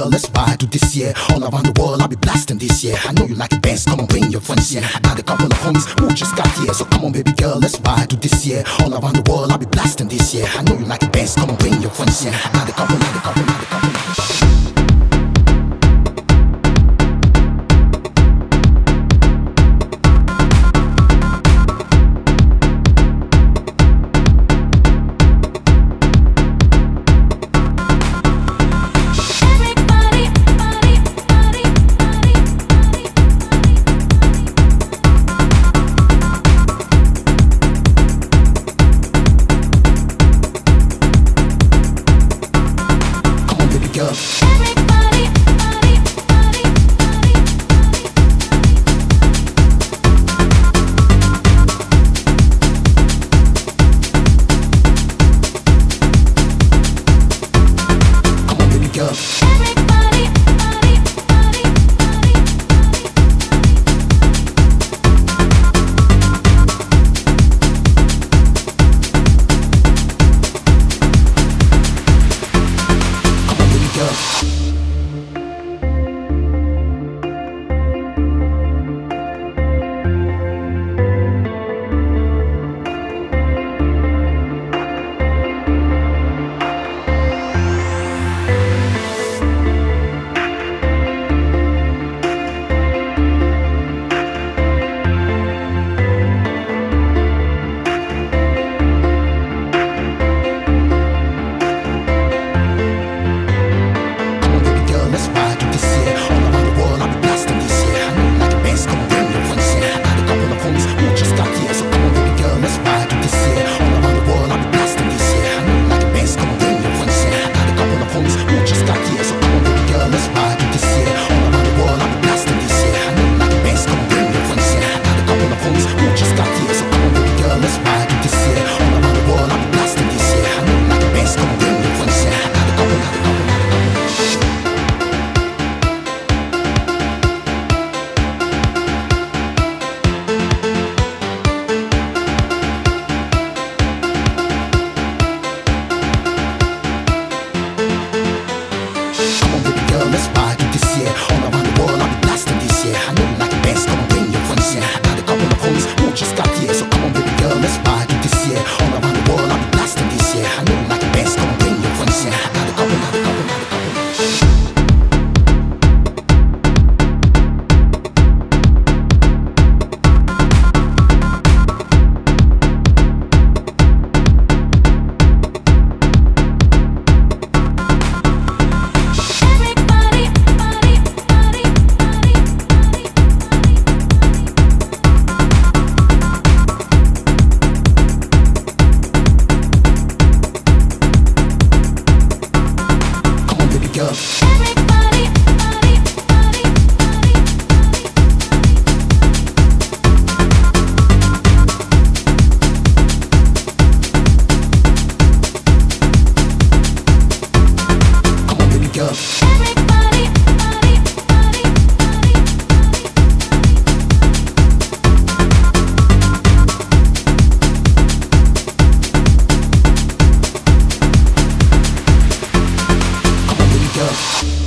girl, let's buy to this year. All around the world, I'll be blasting this year. I know you like it best, come on, bring your friends here. I got a couple of homies who just got here. So come on, baby girl, let's buy to this year. All around the world, I'll be blasting this year. I know you like it best, come on, bring your friends here. I got a couple, I got a couple, I got a couple. you